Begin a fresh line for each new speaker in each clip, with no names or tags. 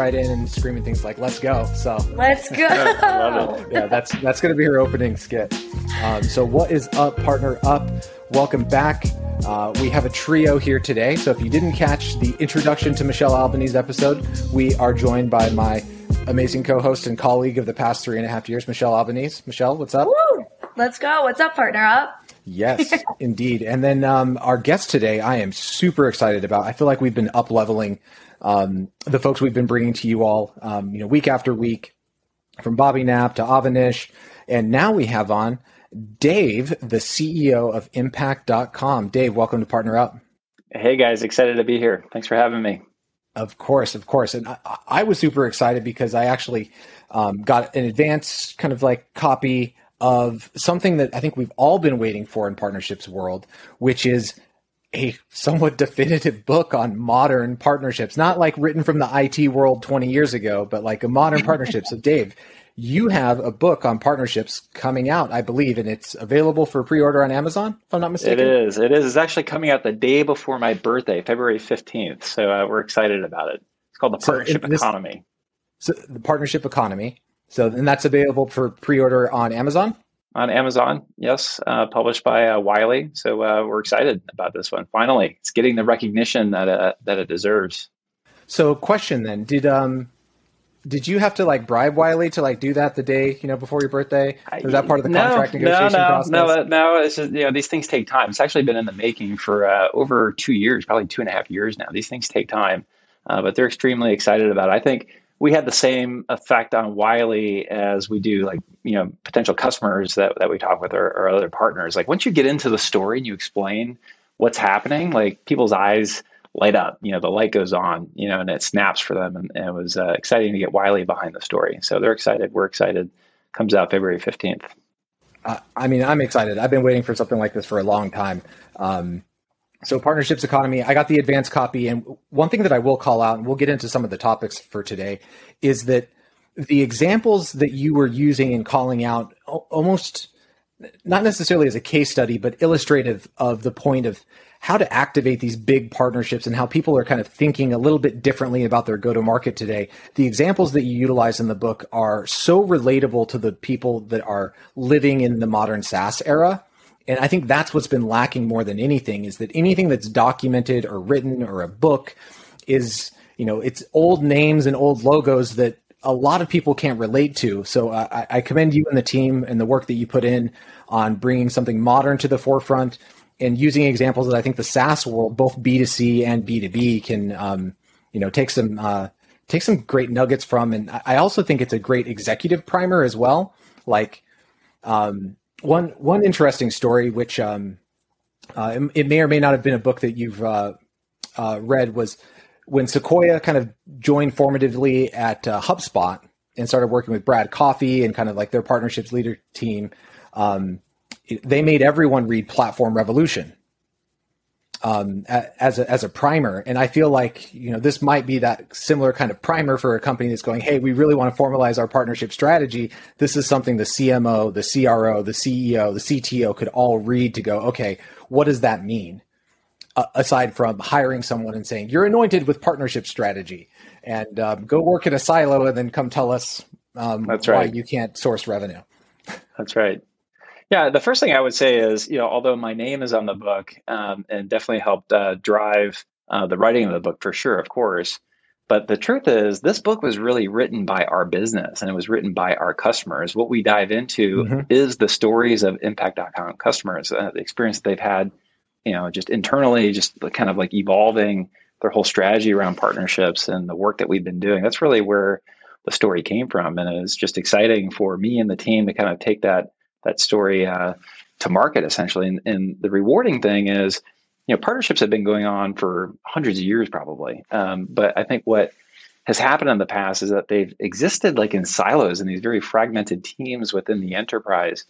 right in and screaming things like "Let's go!" So
let's go.
yeah, that's that's going to be her opening skit. Um, so, what is up, partner up? Welcome back. Uh, we have a trio here today. So, if you didn't catch the introduction to Michelle Albanese episode, we are joined by my amazing co-host and colleague of the past three and a half years, Michelle Albanese. Michelle, what's up?
Woo! Let's go. What's up, partner up?
Yes, indeed. And then um, our guest today, I am super excited about. I feel like we've been up leveling um, the folks we've been bringing to you all, um, you know, week after week, from Bobby Knapp to Avanish, and now we have on Dave, the CEO of Impact.com. Dave, welcome to Partner Up.
Hey guys, excited to be here. Thanks for having me.
Of course, of course. And I, I was super excited because I actually um, got an advance kind of like copy of something that I think we've all been waiting for in partnerships world, which is a somewhat definitive book on modern partnerships, not like written from the IT world 20 years ago, but like a modern partnership. So Dave, you have a book on partnerships coming out, I believe, and it's available for pre-order on Amazon, if I'm not mistaken.
It is. It is. It's actually coming out the day before my birthday, February 15th. So uh, we're excited about it. It's called the Partnership so this, Economy.
So the Partnership Economy. So, and that's available for pre-order on Amazon.
On Amazon, yes, uh, published by uh, Wiley. So uh, we're excited about this one. Finally, it's getting the recognition that uh, that it deserves.
So, question then: Did um did you have to like bribe Wiley to like do that the day you know before your birthday? Was that part of the
no,
contract negotiation
no, no,
process?
No, no, it's just you know these things take time. It's actually been in the making for uh, over two years, probably two and a half years now. These things take time, uh, but they're extremely excited about it. I think we had the same effect on Wiley as we do like you know potential customers that, that we talk with or, or other partners. Like once you get into the story and you explain what's happening, like people's eyes light up. You know, the light goes on. You know, and it snaps for them. And, and it was uh, exciting to get Wiley behind the story. So they're excited. We're excited. Comes out February fifteenth.
Uh, I mean, I'm excited. I've been waiting for something like this for a long time. Um, so partnerships economy, I got the advanced copy. And one thing that I will call out, and we'll get into some of the topics for today, is that the examples that you were using and calling out almost not necessarily as a case study, but illustrative of the point of how to activate these big partnerships and how people are kind of thinking a little bit differently about their go to market today. The examples that you utilize in the book are so relatable to the people that are living in the modern SaaS era and I think that's what's been lacking more than anything is that anything that's documented or written or a book is, you know, it's old names and old logos that a lot of people can't relate to. So I, I commend you and the team and the work that you put in on bringing something modern to the forefront and using examples that I think the SaaS world, both B2C and B2B, can, um, you know, take some uh, take some great nuggets from. And I also think it's a great executive primer as well. Like, um, one one interesting story, which um, uh, it, it, may or may not have been a book that you've uh, uh, read, was when Sequoia kind of joined formatively at uh, HubSpot and started working with Brad Coffey and kind of like their partnerships leader team. Um, they made everyone read Platform Revolution um, as a, as a primer. And I feel like you know this might be that similar kind of primer for a company that's going, hey, we really want to formalize our partnership strategy. This is something the CMO, the CRO, the CEO, the CTO could all read to go, okay, what does that mean? Uh, aside from hiring someone and saying you're anointed with partnership strategy and um, go work in a silo and then come tell us um,
That's right.
why you can't source revenue.
That's right. Yeah, the first thing I would say is, you know, although my name is on the book um, and definitely helped uh, drive uh, the writing of the book for sure, of course. But the truth is, this book was really written by our business and it was written by our customers. What we dive into mm-hmm. is the stories of impact.com customers, uh, the experience they've had, you know, just internally, just kind of like evolving their whole strategy around partnerships and the work that we've been doing. That's really where the story came from. And it's just exciting for me and the team to kind of take that that story uh, to market essentially. And, and, the rewarding thing is, you know, partnerships have been going on for hundreds of years probably. Um, but I think what has happened in the past is that they've existed like in silos and these very fragmented teams within the enterprise.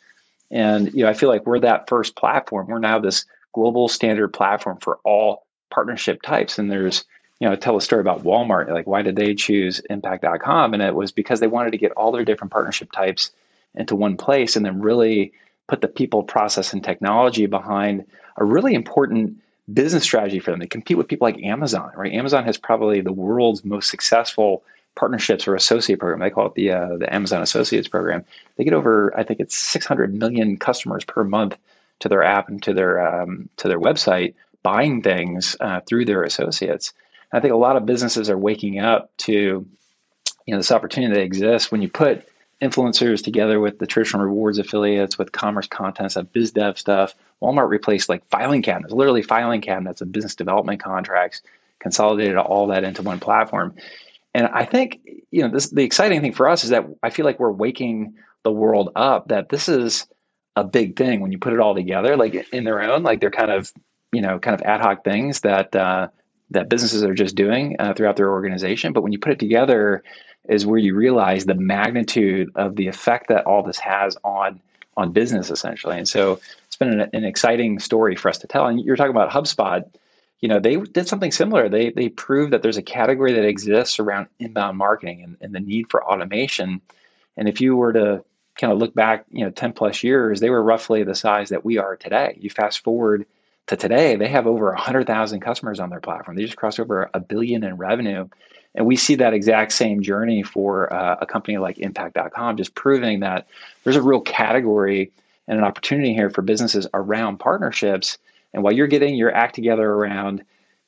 And you know, I feel like we're that first platform. We're now this global standard platform for all partnership types. And there's, you know, I tell a story about Walmart. Like, why did they choose Impact.com? And it was because they wanted to get all their different partnership types into one place and then really put the people, process, and technology behind a really important business strategy for them. They compete with people like Amazon, right? Amazon has probably the world's most successful partnerships or associate program. They call it the uh, the Amazon Associates program. They get over, I think it's 600 million customers per month to their app and to their um, to their website buying things uh, through their associates. And I think a lot of businesses are waking up to you know this opportunity that exists when you put influencers together with the traditional rewards affiliates with commerce content stuff, biz dev stuff. Walmart replaced like filing cabinets, literally filing cabinets of business development contracts, consolidated all that into one platform. And I think, you know, this the exciting thing for us is that I feel like we're waking the world up that this is a big thing when you put it all together, like in their own, like they're kind of, you know, kind of ad hoc things that uh, that businesses are just doing uh, throughout their organization. But when you put it together, is where you realize the magnitude of the effect that all this has on on business, essentially. And so it's been an, an exciting story for us to tell. And you're talking about HubSpot you know, they did something similar. They they proved that there's a category that exists around inbound marketing and, and the need for automation. And if you were to kind of look back, you know, 10 plus years, they were roughly the size that we are today. You fast forward to today, they have over 100,000 customers on their platform. They just crossed over a billion in revenue. And we see that exact same journey for uh, a company like impact.com, just proving that there's a real category and an opportunity here for businesses around partnerships and while you're getting your act together around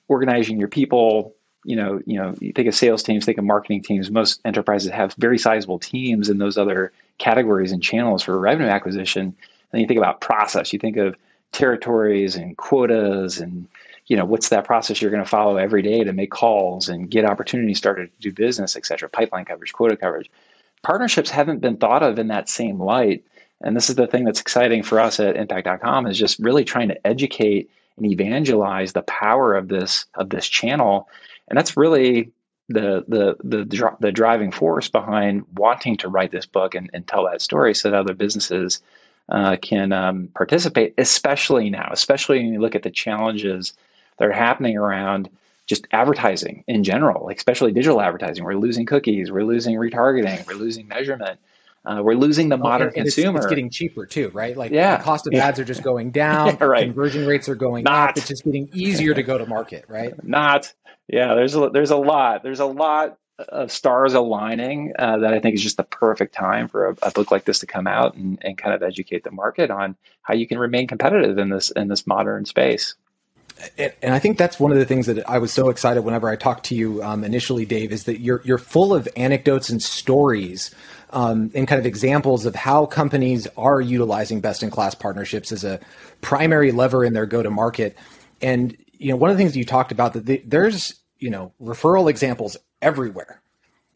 organizing your people, you know, you know, you think of sales teams, think of marketing teams. Most enterprises have very sizable teams in those other categories and channels for revenue acquisition. And you think about process. You think of territories and quotas and you know what's that process you're going to follow every day to make calls and get opportunities started to do business et cetera pipeline coverage quota coverage partnerships haven't been thought of in that same light and this is the thing that's exciting for us at impact.com is just really trying to educate and evangelize the power of this of this channel. And that's really the the the, the driving force behind wanting to write this book and, and tell that story so that other businesses uh, can um, participate, especially now, especially when you look at the challenges that are happening around just advertising in general, especially digital advertising. We're losing cookies, we're losing retargeting, we're losing measurement. Uh, we're losing the modern consumer.
It's, it's, getting cheaper too, right? Like yeah. the cost of ads are just going down. yeah, right. Conversion rates are going Not. up. It's just getting easier to go to market, right?
Not. Yeah. There's a, there's a lot. There's a lot of stars aligning uh, that I think is just the perfect time for a, a, book like this to come out and, and kind of educate the market on how you can remain competitive in this in this modern space.
And I think that's one of the things that I was so excited whenever I talked to you um, initially, Dave, is that you're you're full of anecdotes and stories um, and kind of examples of how companies are utilizing best in class partnerships as a primary lever in their go to market. And you know, one of the things you talked about that the, there's you know referral examples everywhere,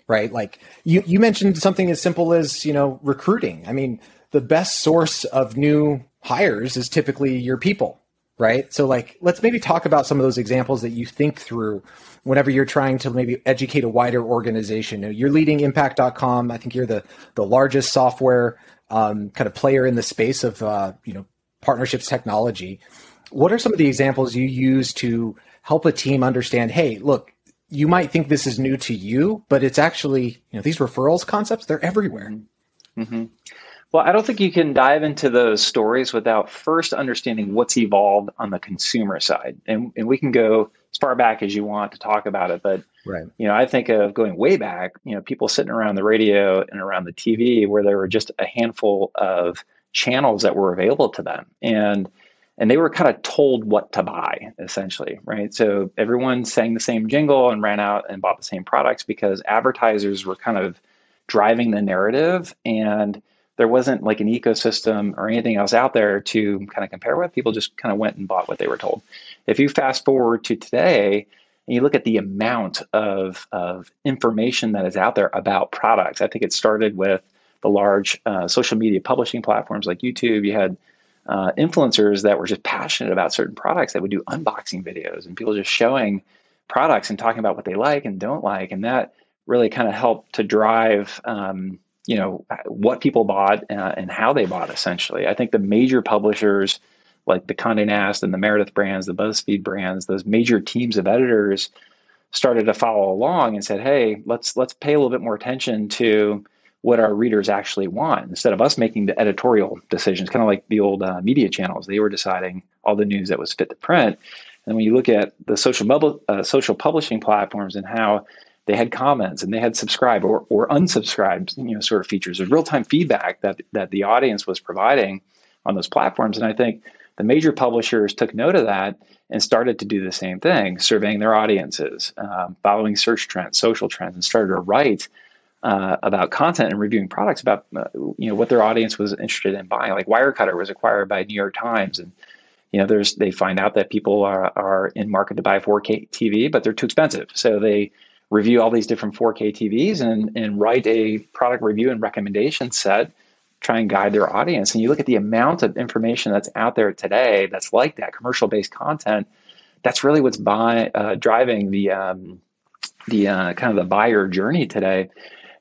right? Like you you mentioned something as simple as you know recruiting. I mean, the best source of new hires is typically your people right? So like let's maybe talk about some of those examples that you think through whenever you're trying to maybe educate a wider organization. You're leading impact.com. I think you're the the largest software um, kind of player in the space of uh, you know partnerships technology. What are some of the examples you use to help a team understand, hey, look, you might think this is new to you, but it's actually, you know, these referrals concepts, they're everywhere.
Mm-hmm. Well, I don't think you can dive into those stories without first understanding what's evolved on the consumer side. And, and we can go as far back as you want to talk about it. But, right. you know, I think of going way back, you know, people sitting around the radio and around the TV where there were just a handful of channels that were available to them. And and they were kind of told what to buy essentially right so everyone sang the same jingle and ran out and bought the same products because advertisers were kind of driving the narrative and there wasn't like an ecosystem or anything else out there to kind of compare with. People just kind of went and bought what they were told. If you fast forward to today and you look at the amount of, of information that is out there about products, I think it started with the large uh, social media publishing platforms like YouTube. You had uh, influencers that were just passionate about certain products that would do unboxing videos and people just showing products and talking about what they like and don't like. And that really kind of helped to drive um, you know what people bought uh, and how they bought essentially. I think the major publishers like the Condé Nast and the Meredith brands the BuzzFeed brands those major teams of editors started to follow along and said hey let's let's pay a little bit more attention to what our readers actually want instead of us making the editorial decisions kind of like the old uh, media channels. They were deciding all the news that was fit to print. And when you look at the social, bubble, uh, social publishing platforms and how they had comments and they had subscribe or, or unsubscribed, you know, sort of features. of real time feedback that that the audience was providing on those platforms. And I think the major publishers took note of that and started to do the same thing, surveying their audiences, um, following search trends, social trends, and started to write uh, about content and reviewing products about uh, you know what their audience was interested in buying. Like Wirecutter was acquired by New York Times, and you know there's they find out that people are are in market to buy 4K TV, but they're too expensive, so they review all these different 4K TVs and and write a product review and recommendation set try and guide their audience. And you look at the amount of information that's out there today that's like that commercial based content. That's really what's buy, uh, driving the um, the uh, kind of the buyer journey today.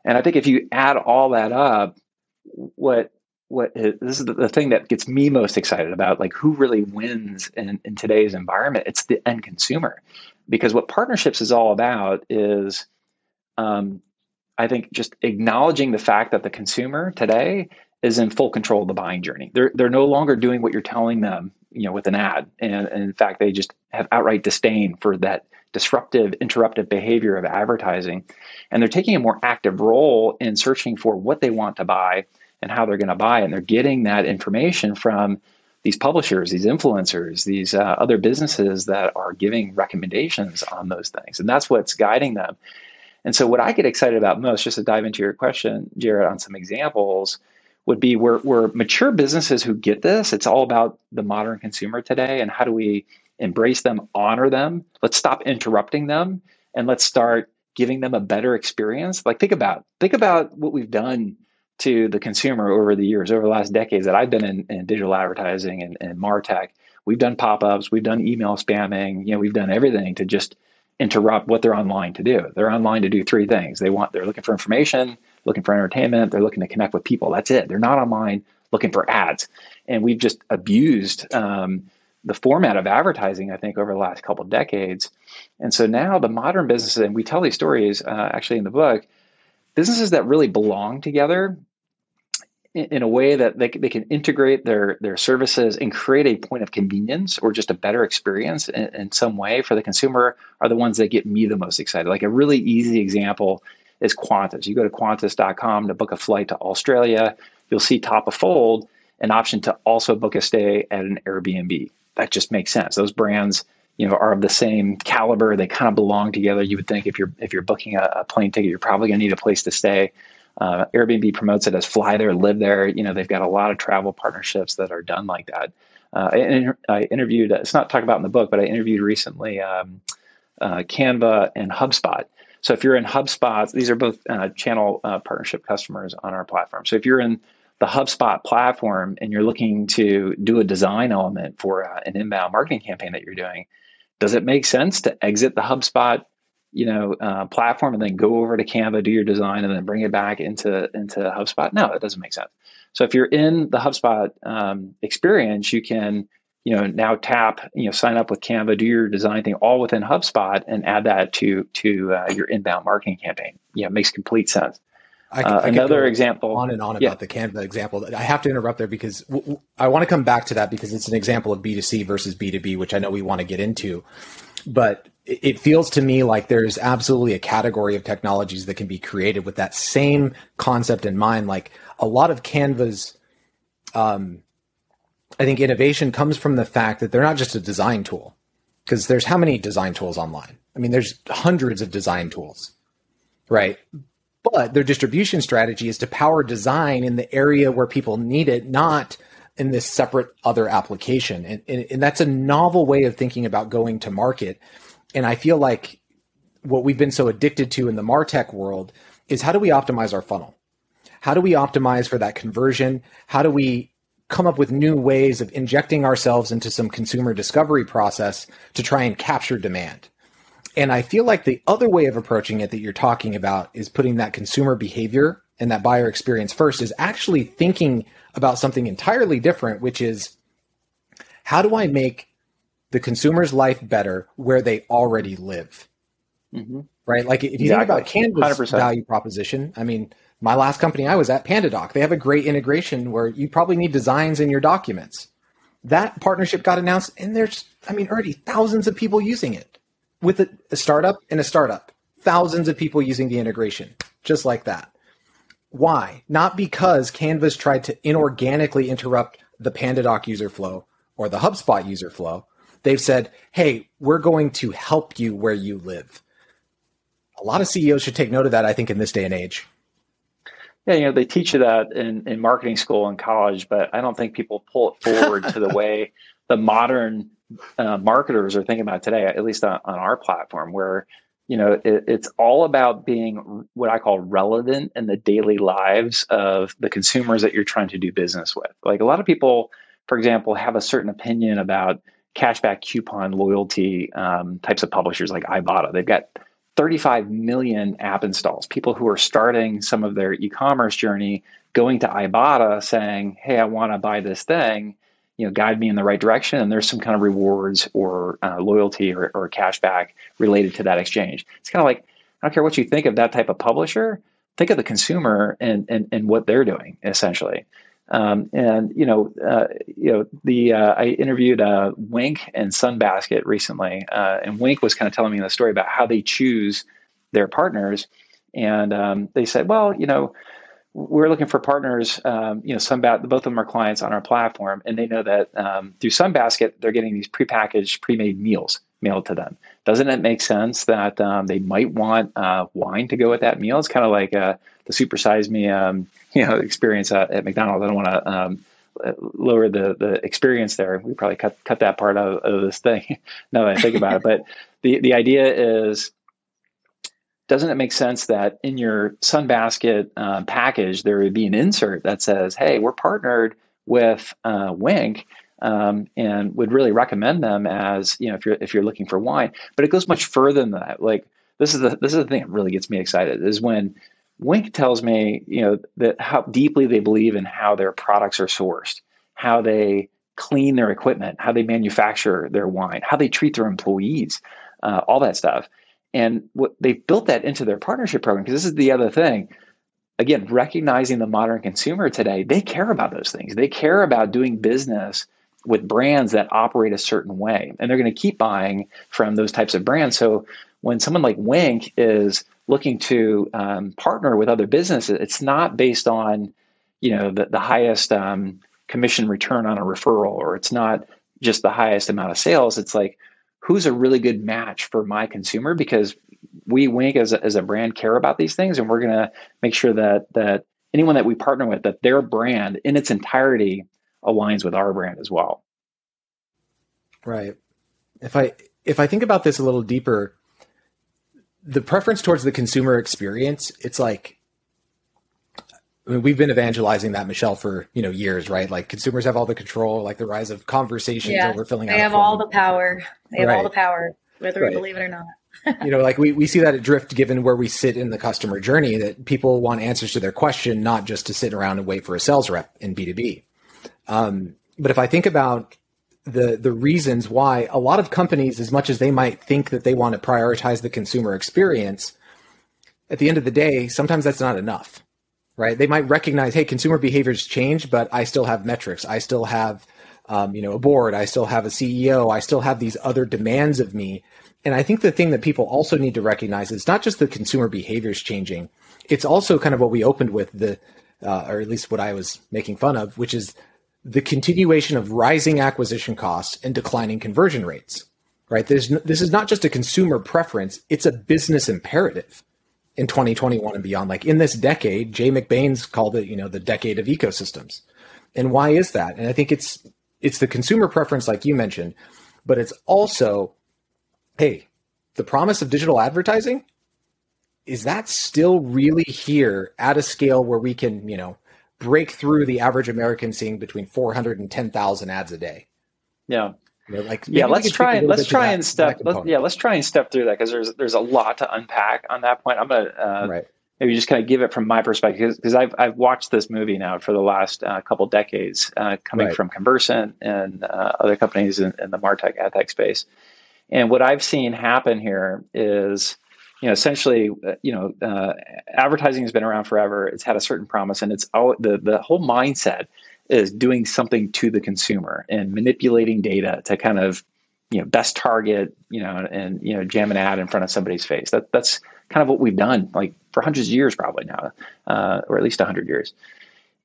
And I think if you add all that up, what what is, this is the, thing that gets me most excited about like who really wins in, in today's environment it's the end consumer because what partnerships is all about is um, i think just acknowledging the fact that the consumer today is in full control of the buying journey. They're they're no longer doing what you're telling them, you know, with an ad, and, and in fact, they just have outright disdain for that disruptive, interruptive behavior of advertising, and they're taking a more active role in searching for what they want to buy and how they're going to buy, and they're getting that information from these publishers, these influencers, these uh, other businesses that are giving recommendations on those things, and that's what's guiding them. And so, what I get excited about most, just to dive into your question, Jared, on some examples would be we're, we're mature businesses who get this. It's all about the modern consumer today and how do we embrace them, honor them. Let's stop interrupting them and let's start giving them a better experience. Like think about think about what we've done to the consumer over the years, over the last decades that I've been in, in digital advertising and, and Martech. We've done pop-ups, we've done email spamming, you know, we've done everything to just interrupt what they're online to do. They're online to do three things. They want they're looking for information, looking for entertainment, they're looking to connect with people. That's it. They're not online looking for ads. And we've just abused um, the format of advertising, I think, over the last couple decades. And so now the modern businesses, and we tell these stories uh, actually in the book, businesses that really belong together in a way that they, they can integrate their their services and create a point of convenience or just a better experience in, in, some way for the consumer are the ones that get me the most excited. Like a really easy example is Qantas. You go to qantas.com to book a flight to Australia, you'll see top of fold an option to also book a stay at an Airbnb. That just makes sense. Those brands you know are of the same caliber they kind of belong together you would think if you're if you're booking a, a plane ticket you're probably going to need a place to stay uh, Airbnb promotes it as fly there, live there. You know, they've got a lot of travel partnerships that are done like that. Uh, I, I, interviewed, it's not talked about in the book, but I interviewed recently um, uh, Canva and HubSpot. So if you're in HubSpot, these are both uh, channel uh, partnership customers on our platform. So if you're in the HubSpot platform and you're looking to do a design element for uh, an inbound marketing campaign that you're doing, does it make sense to exit the HubSpot you know uh, platform and then go over to Canva, do your design, and then bring it back into into HubSpot. No, that doesn't make sense. So if you're in the HubSpot um, experience, you can you know now tap you know sign up with Canva, do your design thing all within HubSpot, and add that to to uh, your inbound marketing campaign. Yeah, it makes complete sense. I, uh, I another example
on and on yeah. about the Canva example. I have to interrupt there because w- w- I want to come back to that because it's an example of B2C versus B2B, which I know we want to get into. But it feels to me like there's absolutely a category of technologies that can be created with that same concept in mind. Like a lot of Canva's, um, I think innovation comes from the fact that they're not just a design tool, because there's how many design tools online? I mean, there's hundreds of design tools, right? But their distribution strategy is to power design in the area where people need it, not in this separate other application. And, and, and that's a novel way of thinking about going to market and I feel like what we've been so addicted to in the Martech world is how do we optimize our funnel? How do we optimize for that conversion? How do we come up with new ways of injecting ourselves into some consumer discovery process to try and capture demand? And I feel like the other way of approaching it that you're talking about is putting that consumer behavior and that buyer experience first is actually thinking about something entirely different, which is how do I make the consumer's life better where they already live. Mm-hmm. Right? Like if you exactly. think about Canva's 100%. value proposition, I mean, my last company I was at, PandaDoc, they have a great integration where you probably need designs in your documents. That partnership got announced, and there's, I mean, already thousands of people using it with a, a startup and a startup thousands of people using the integration, just like that. Why? Not because Canva's tried to inorganically interrupt the PandaDoc user flow or the HubSpot user flow. They've said, hey, we're going to help you where you live. A lot of CEOs should take note of that, I think, in this day and age.
Yeah, you know, they teach you that in, in marketing school and college, but I don't think people pull it forward to the way the modern uh, marketers are thinking about today, at least on, on our platform, where you know it, it's all about being what i call relevant in the daily lives of the consumers that you're trying to do business with. Like a lot of people for example have a certain opinion about cashback coupon loyalty um, types of publishers like ibotta. They've got 35 million app installs. People who are starting some of their e-commerce journey going to ibotta saying hey i want to buy this thing you know guide me in the right direction and there's some kind of rewards or uh, loyalty or, or cashback related to that exchange. It's kind of like i don't care what you think of that type of publisher think of the consumer and and, and what they're doing essentially. Um, and you know uh, you know the uh, i interviewed uh, Winc and sunbasket recently uh, and Winc was kind of telling me the story about how they choose their partners. And um, they said well you know we're looking for partners. Um, you know, Sunbat, both of them are clients on our platform, and they know that um, through Sunbasket, they're getting these prepackaged, pre-made meals mailed to them. Doesn't it make sense that um, they might want uh, wine to go with that meal? It's kind of like uh, the supersize me, um, you know, experience at, at, McDonald's. I don't want to um, lower the the experience there. We probably cut cut that part out of this thing. now that I think about it, but the the idea is doesn't it make sense that in your Sunbasket uh, package there would be an insert that says, "Hey, we're partnered with uh, Winc." Um, and would really recommend them as you know if you're if you're looking for wine. But it goes much further than that. Like this is the this is the thing that really gets me excited is when Winc tells me you know that how deeply they believe in how their products are sourced, how they clean their equipment, how they manufacture their wine, how they treat their employees, uh, all that stuff. And what they've built that into their partnership program because this is the other thing. Again, recognizing the modern consumer today, they care about those things. They care about doing business with brands that operate a certain way, and they're going to keep buying from those types of brands. So when someone like Winc is looking to um, partner with other businesses, it's not based on you know the, the highest um, commission return on a referral, or it's not just the highest amount of sales. It's like who's a really good match for my consumer because we Winc as a, as a brand care about these things and we're going to make sure that that anyone that we partner with that their brand in its entirety aligns with our brand as well.
Right. If i if i think about this a little deeper the preference towards the consumer experience it's like I mean, we've been evangelizing that Michelle for you know years, right? Like consumers have all the control, like the rise of conversations yeah, over filling
they
out.
They have all the power. They have right. all the power, whether right. we believe it or not.
you know, like we, we see that drift given where we sit in the customer journey that people want answers to their question, not just to sit around and wait for a sales rep in B2B. Um, but if I think about the the reasons why a lot of companies, as much as they might think that they want to prioritize the consumer experience, at the end of the day, sometimes that's not enough right? They might recognize, hey, consumer behaviors change, but I still have metrics. I still have, um, you know, a board. I still have a CEO. I still have these other demands of me. And I think the thing that people also need to recognize is not just the consumer behaviors changing. It's also kind of what we opened with the, uh, or at least what I was making fun of, which is the continuation of rising acquisition costs and declining conversion rates. Right? There's, this is not just a consumer preference; it's a business imperative in 2021 and beyond. Like in this decade, Jay McBain's called it, you know, the decade of ecosystems. And why is that? And I think it's it's the consumer preference, like you mentioned, but it's also, hey, the promise of digital advertising is that still really here at a scale where we can, you know, break through the average American seeing between 400 and 10,000 ads a day.
Yeah. You know, like yeah, let's try and let's try and step. Let's, yeah, let's try and step through that because there's there's a lot to unpack on that point. I'm gonna uh, right. maybe just kind of give it from my perspective because I've I've watched this movie now for the last uh, couple decades, uh, coming right. from Conversant and uh, other companies in, in the martech ad tech space. And what I've seen happen here is, you know, essentially, uh, you know, uh, advertising has been around forever. It's had a certain promise, and it's all the the whole mindset is doing something to the consumer and manipulating data to kind of you know best target you know and you know jam an ad in front of somebody's face. That that's kind of what we've done like for hundreds of years probably now uh, or at least 100 years.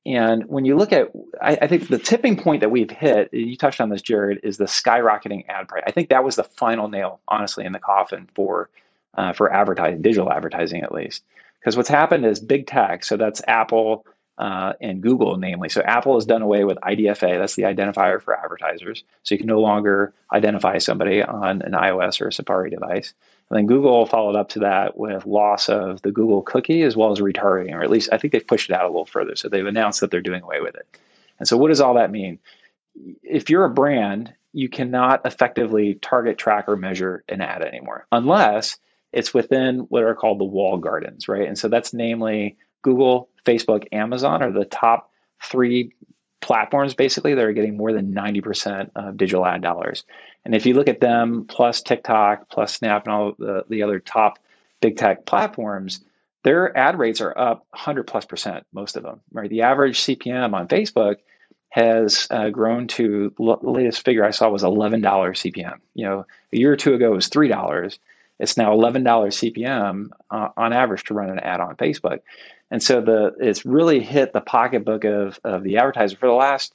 And when you look at I, I, think the tipping point that we've hit you touched on this jared is the skyrocketing ad price. I think that was the final nail honestly in the coffin for uh, for advertising digital advertising at least. Because what's happened is big tech so that's apple uh, and Google, namely. So Apple has done away with IDFA, that's the identifier for advertisers. So you can no longer identify somebody on an iOS or a Safari device. And then Google followed up to that with loss of the Google cookie as well as retargeting, or at least I think they've pushed it out a little further. So they've announced that they're doing away with it. And so what does all that mean? If you're a brand, you cannot effectively target, track, or measure an ad anymore, unless it's within what are called the wall gardens, right? And so that's namely Google, Facebook, Amazon are the top three platforms basically that are getting more than 90% of digital ad dollars. And if you look at them plus TikTok, plus Snap, and all the, the other top big tech platforms, their ad rates are up 100 plus percent, most of them, right? The average CPM on Facebook has uh, grown to the latest figure I saw was $11 CPM. You know, a year or two ago it was $3. It's now $11 CPM uh, on average to run an ad on Facebook. And so the it's really hit the pocketbook of, of the advertiser for the last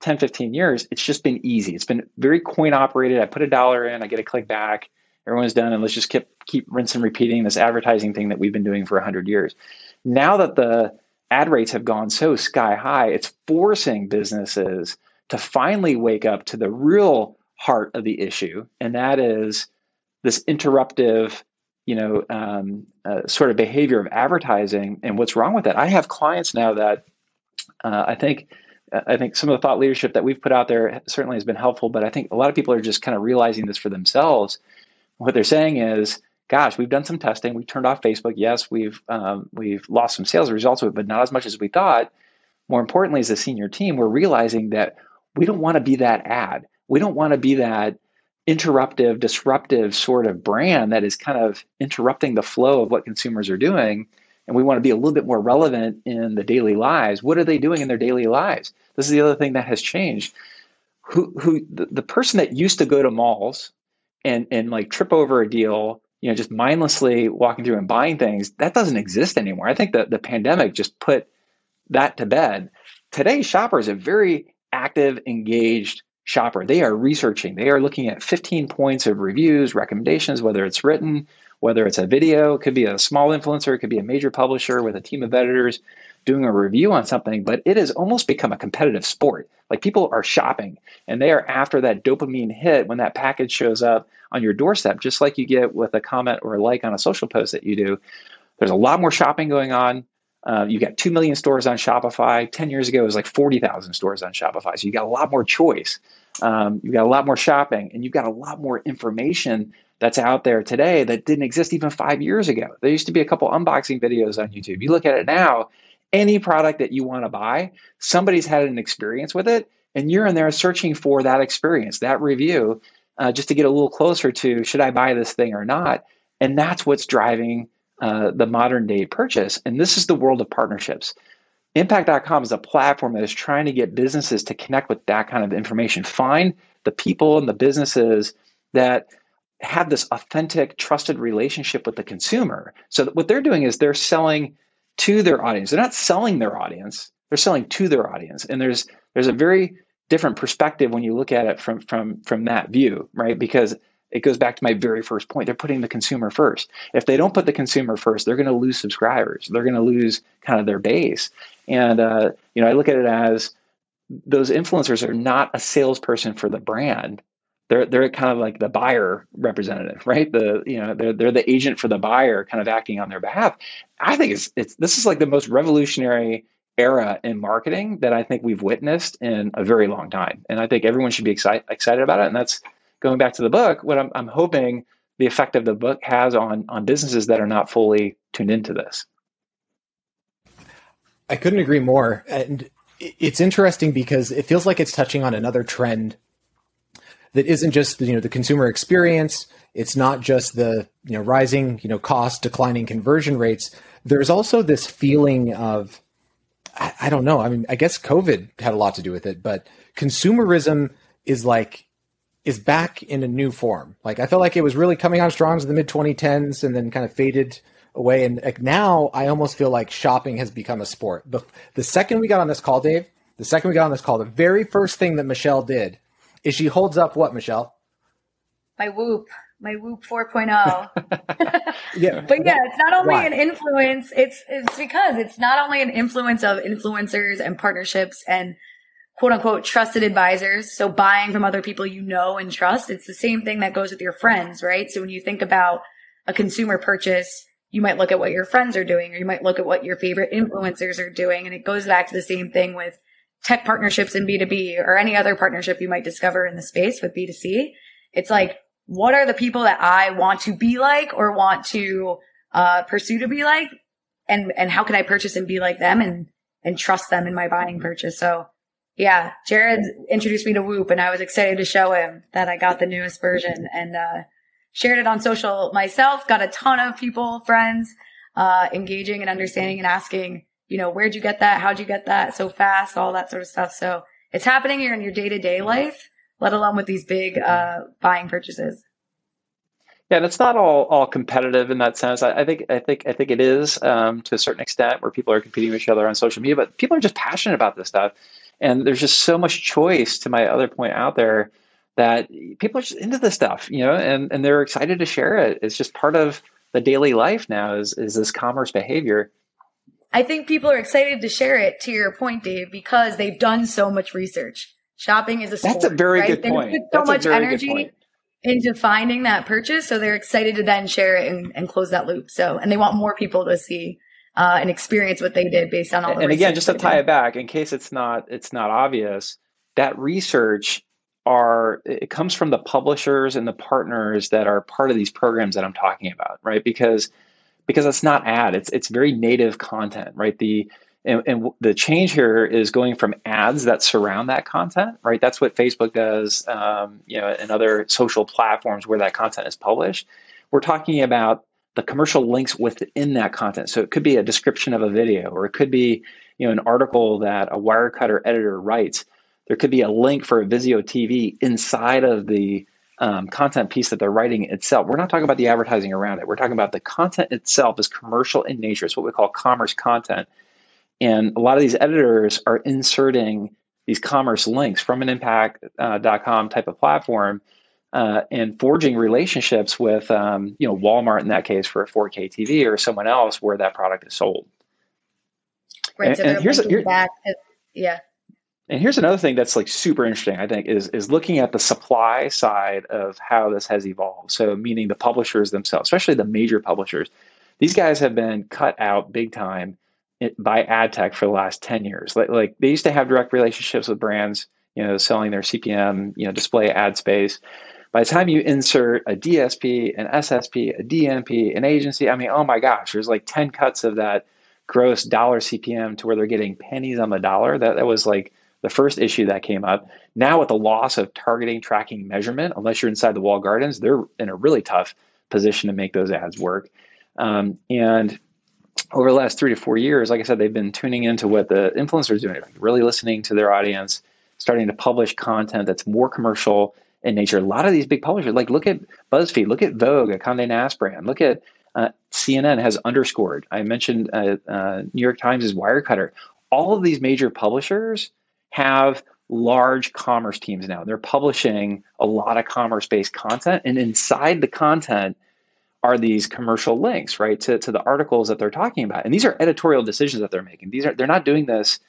10, 15 years. It's just been easy. It's been very coin operated. I put a dollar in, I get a click back, everyone's done, and let's just keep keep rinsing repeating this advertising thing that we've been doing for 100 years. Now that the ad rates have gone so sky high, it's forcing businesses to finally wake up to the real heart of the issue, and that is this interruptive you know, um, uh, sort of behavior of advertising and what's wrong with that. I have clients now that uh, I think uh, I think some of the thought leadership that we've put out there certainly has been helpful, but I think a lot of people are just kind of realizing this for themselves. What they're saying is, "Gosh, we've done some testing. We turned off Facebook. Yes, we've um, we've lost some sales results with it, but not as much as we thought." More importantly, as a senior team, we're realizing that we don't want to be that ad. We don't want to be that interruptive, disruptive sort of brand that is kind of interrupting the flow of what consumers are doing. And we want to be a little bit more relevant in the daily lives. What are they doing in their daily lives? This is the other thing that has changed. Who, who the, the person that used to go to malls and, and like trip over a deal, you know, just mindlessly walking through and buying things, that doesn't exist anymore. I think that the pandemic just put that to bed. Today, shoppers are very active, engaged shopper. They are researching, they are looking at 15 points of reviews, recommendations, whether it's written, whether it's a video, it could be a small influencer, it could be a major publisher with a team of editors doing a review on something, but it has almost become a competitive sport. Like people are shopping and they are after that dopamine hit when that package shows up on your doorstep, just like you get with a comment or a like on a social post that you do. There's a lot more shopping going on. Uh, you got 2 million stores on Shopify. 10 years ago, it was like 40,000 stores on Shopify. So you got a lot more choice. Um, you've got a lot more shopping and you've got a lot more information that's out there today that didn't exist even five years ago. There used to be a couple unboxing videos on YouTube. You look at it now, any product that you want to buy, somebody's had an experience with it, and you're in there searching for that experience, that review, uh, just to get a little closer to should I buy this thing or not? And that's what's driving uh, the modern day purchase. And this is the world of partnerships. Impact.com is a platform that is trying to get businesses to connect with that kind of information. Find the people and the businesses that have this authentic, trusted relationship with the consumer. So what they're doing is they're selling to their audience. They're not selling their audience. They're selling to their audience. And there's there's a very different perspective when you look at it from from from that view, right? Because it goes back to my very first point. They're putting the consumer first. If they don't put the consumer first, they're going to lose subscribers. They're going to lose kind of their base. And uh, you know, I look at it as those influencers are not a salesperson for the brand. They're they're kind of like the buyer representative, right? The you know they're they're the agent for the buyer, kind of acting on their behalf. I think it's it's this is like the most revolutionary era in marketing that I think we've witnessed in a very long time, and I think everyone should be excited excited about it. And that's going back to the book, what I'm, I'm hoping the effect of the book has on on businesses that are not fully tuned into this.
I couldn't agree more, and it's interesting because it feels like it's touching on another trend that isn't just you know the consumer experience. It's not just the you know rising you know cost, declining conversion rates. There's also this feeling of I, I don't know. I mean, I guess COVID had a lot to do with it, but consumerism is like is back in a new form. Like I felt like it was really coming on strong in the mid 2010s and then kind of faded away. And like now, I almost feel like shopping has become a sport. The the second we got on this call, Dave, the second we got on this call, the very first thing that Michelle did is she holds up what Michelle?
My Whoop my Whoop 4.0. yeah. But yeah, it's not only Why? an influence, it's it's because it's not only an influence of influencers and partnerships and quote unquote trusted advisors. So buying from other people you know and trust. It's the same thing that goes with your friends, right? So when you think about a consumer purchase, you might look at what your friends are doing or you might look at what your favorite influencers are doing. And it goes back to the same thing with tech partnerships in B2B or any other partnership you might discover in the space with B2C. It's like what are the people that I want to be like or want to uh, pursue to be like, and and how can I purchase and be like them and and trust them in my buying purchase. So yeah, Jared introduced me to Whoop, and I was excited to show him that I got the newest version and uh, shared it on social myself. Got a ton of people, friends, uh, engaging and understanding and asking, you know, where'd you get that? How'd you get that so fast? All that sort of stuff. So it's happening here in your day to day life let alone with these big uh, buying purchases.
Yeah, and it's not all all competitive in that sense. I, I think I think I think it is um, to a certain extent where people are competing with each other on social media, but people are just passionate about this stuff, and there's just so much choice. To my other point out there, that people are just into this stuff, you know, and and they're excited to share it. It's just part of the daily life now. Is is this commerce behavior?
I think people are excited to share it. To your point, Dave, because they've done so much research. Shopping is a sport.
That's a very right? good point. They
put so That's much energy into finding that purchase, so they're excited to then share it and, and close that loop. So, and they want more people to see uh, and experience what they did based on all. This.
And again, just to tie did. it back, in case it's not it's not obvious, that research are it comes from the publishers and the partners that are part of these programs that I'm talking about, right? Because because it's not ad, it's it's very native content, right? The and, and, the change here is going from ads that surround that content, right? That's what Facebook does, um, you know, and other social platforms where that content is published. We're talking about the commercial links within that content. So it could be a description of a video, or it could be, you know, an article that a Wirecutter editor writes. There could be a link for a Vizio TV inside of the um, content piece that they're writing itself. We're not talking about the advertising around it. We're talking about the content itself is commercial in nature. It's what we call commerce content and a lot of these editors are inserting these commerce links from an impact.com uh, type of platform uh, and forging relationships with, um, you know, Walmart in that case for a 4K TV or someone else where that product is sold.
Right. And, so and here's, here, back. Yeah.
And here's another thing that's like super interesting, I think, is is looking at the supply side of how this has evolved. So meaning the publishers themselves, especially the major publishers. These guys have been cut out big time by ad tech for the last 10 years. Like, like they used to have direct relationships with brands, you know, selling their CPM, you know, display ad space. By the time you insert a DSP, an SSP, a DMP, an agency, I mean, oh my gosh, there's like 10 cuts of that gross dollar CPM to where they're getting pennies on the dollar. That, that was like the first issue that came up. Now, with the loss of targeting, tracking, measurement, unless you're inside the wall gardens, they're in a really tough position to make those ads work. Um, and over the last three to four years, like I said, they've been tuning into what the influencers are doing, really listening to their audience, starting to publish content that's more commercial in nature. A lot of these big publishers, like look at BuzzFeed, look at Vogue, a Condé Nast brand, look at uh, CNN has underscored. I mentioned uh, uh, New York Times is Wirecutter. All of these major publishers have large commerce teams now. They're publishing a lot of commerce based content, and inside the content are these commercial links, right, to, to the articles that they're talking about. And these are editorial decisions that they're making. These are they're not doing this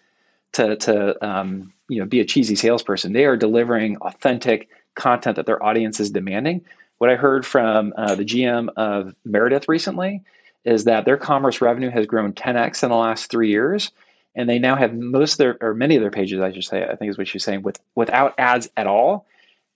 to to um, you know be a cheesy salesperson. They are delivering authentic content that their audience is demanding. What I heard from uh, the GM of Meredith recently is that their commerce revenue has grown 10x in the last three years, and they now have most of their or many of their pages, I should say, I think is what she's saying, with without ads at all,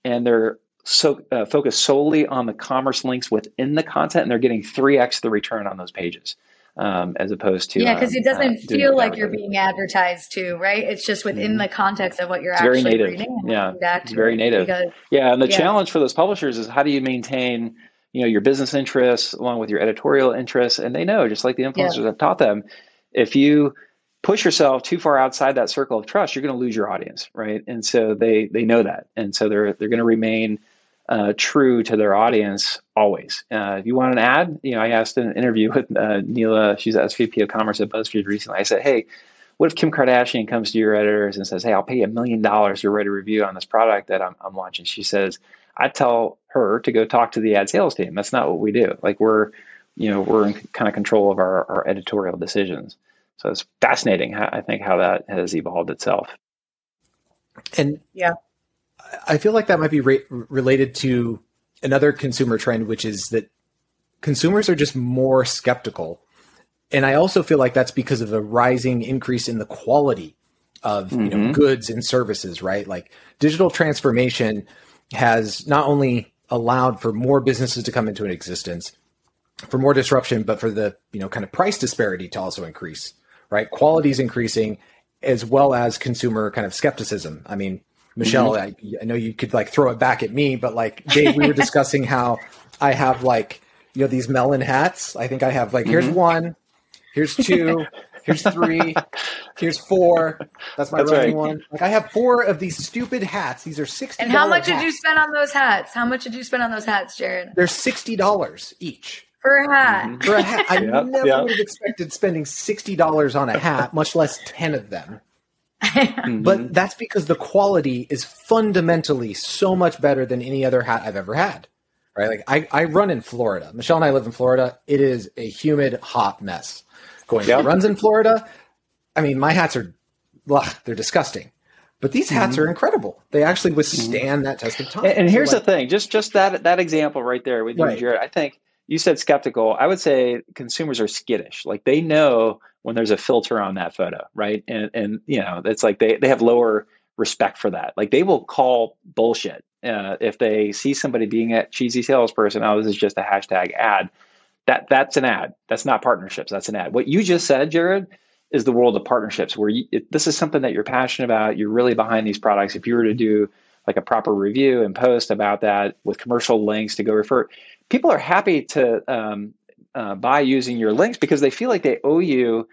and they're so uh, focus solely on the commerce links within the content, and they're getting three x the return on those pages. Um, as opposed to
yeah, because um, it doesn't uh, feel like you're being advertised to, right? It's just within mm-hmm. the context of what you're
it's
actually
very native.
reading.
yeah, it's very native. Because, yeah, and the yeah. challenge for those publishers is how do you maintain, you know, your business interests along with your editorial interests? And they know, just like the influencers yeah. have taught them, if you push yourself too far outside that circle of trust, you're going to lose your audience, right? And so they they know that, and so they're they're going to remain uh, true to their audience always. Uh, if you want an ad, you know, I asked in an interview with uh, Neela, she's SVP of Commerce at BuzzFeed recently. I said, hey, what if Kim Kardashian comes to your editors and says, hey, I'll pay you a million dollars to write a review on this product that I'm, I'm launching? She says, I tell her to go talk to the ad sales team. That's not what we do. Like we're, you know, we're in kind of control of our, our editorial decisions. So it's fascinating, how, I think, how that has evolved itself.
And yeah, I feel like that might be re- related to another consumer trend, which is that consumers are just more skeptical. And I also feel like that's because of the rising increase in the quality of mm-hmm. you know, mm-hmm. goods and services, right? Like digital transformation has not only allowed for more businesses to come into an existence, for more disruption, but for the you know kind of price disparity to also increase, right? Quality is increasing as well as consumer kind of skepticism. I mean, Michelle, mm-hmm. I, I, know you could like throw it back at me, but like Dave, we were discussing how I have like you know these Melin hats. I think I have like mm-hmm. here's one, here's two, here's three, here's four. That's my That's running right. one. Like I have four of these stupid hats. These are sixty.
And how much hats. did you spend on those hats? How much did you spend on those hats, Jared?
They're sixty dollars each.
For a hat.
Mm-hmm. For a hat. I yep, never yep. would have expected spending sixty dollars on a hat, much less ten of them mm-hmm. But that's because the quality is fundamentally so much better than any other hat I've ever had. Right? Like I, I run in Florida. Michelle and I live in Florida. It is a humid, hot mess. Going yep. runs in Florida. I mean, my hats are ugh, they're disgusting. But these hats mm-hmm. are incredible. They actually withstand mm-hmm. that test of time.
And, and here's so like, the thing, just just that that example right there with you, right. Jared. I think you said skeptical. I would say consumers are skittish. Like they know when there's a filter on that photo, right? And and you know, it's like they they have lower respect for that. Like they will call bullshit uh, if they see somebody being a cheesy salesperson. Oh, this is just a hashtag ad. That that's an ad. That's not partnerships. That's an ad. What you just said, Jared, is the world of partnerships, where you, this is something that you're passionate about. You're really behind these products. If you were to do like a proper review and post about that with commercial links to go refer, people are happy to um, uh, buy using your links because they feel like they owe you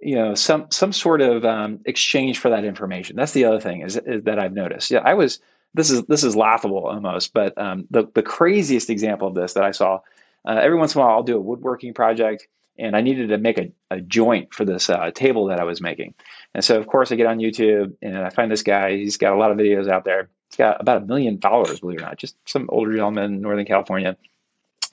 you know some some sort of um, exchange for that information. That's the other thing is, is, that i've noticed. Yeah i was this is this is laughable almost but um, the, the craziest example of this that i saw uh, every once in a while i'll do a woodworking project and i needed to make a, a joint for this uh, table that i was making. And so of course i get on youtube and i find this guy he's got a lot of videos out there. He's got about a million followers believe it or not just some older gentleman in northern california.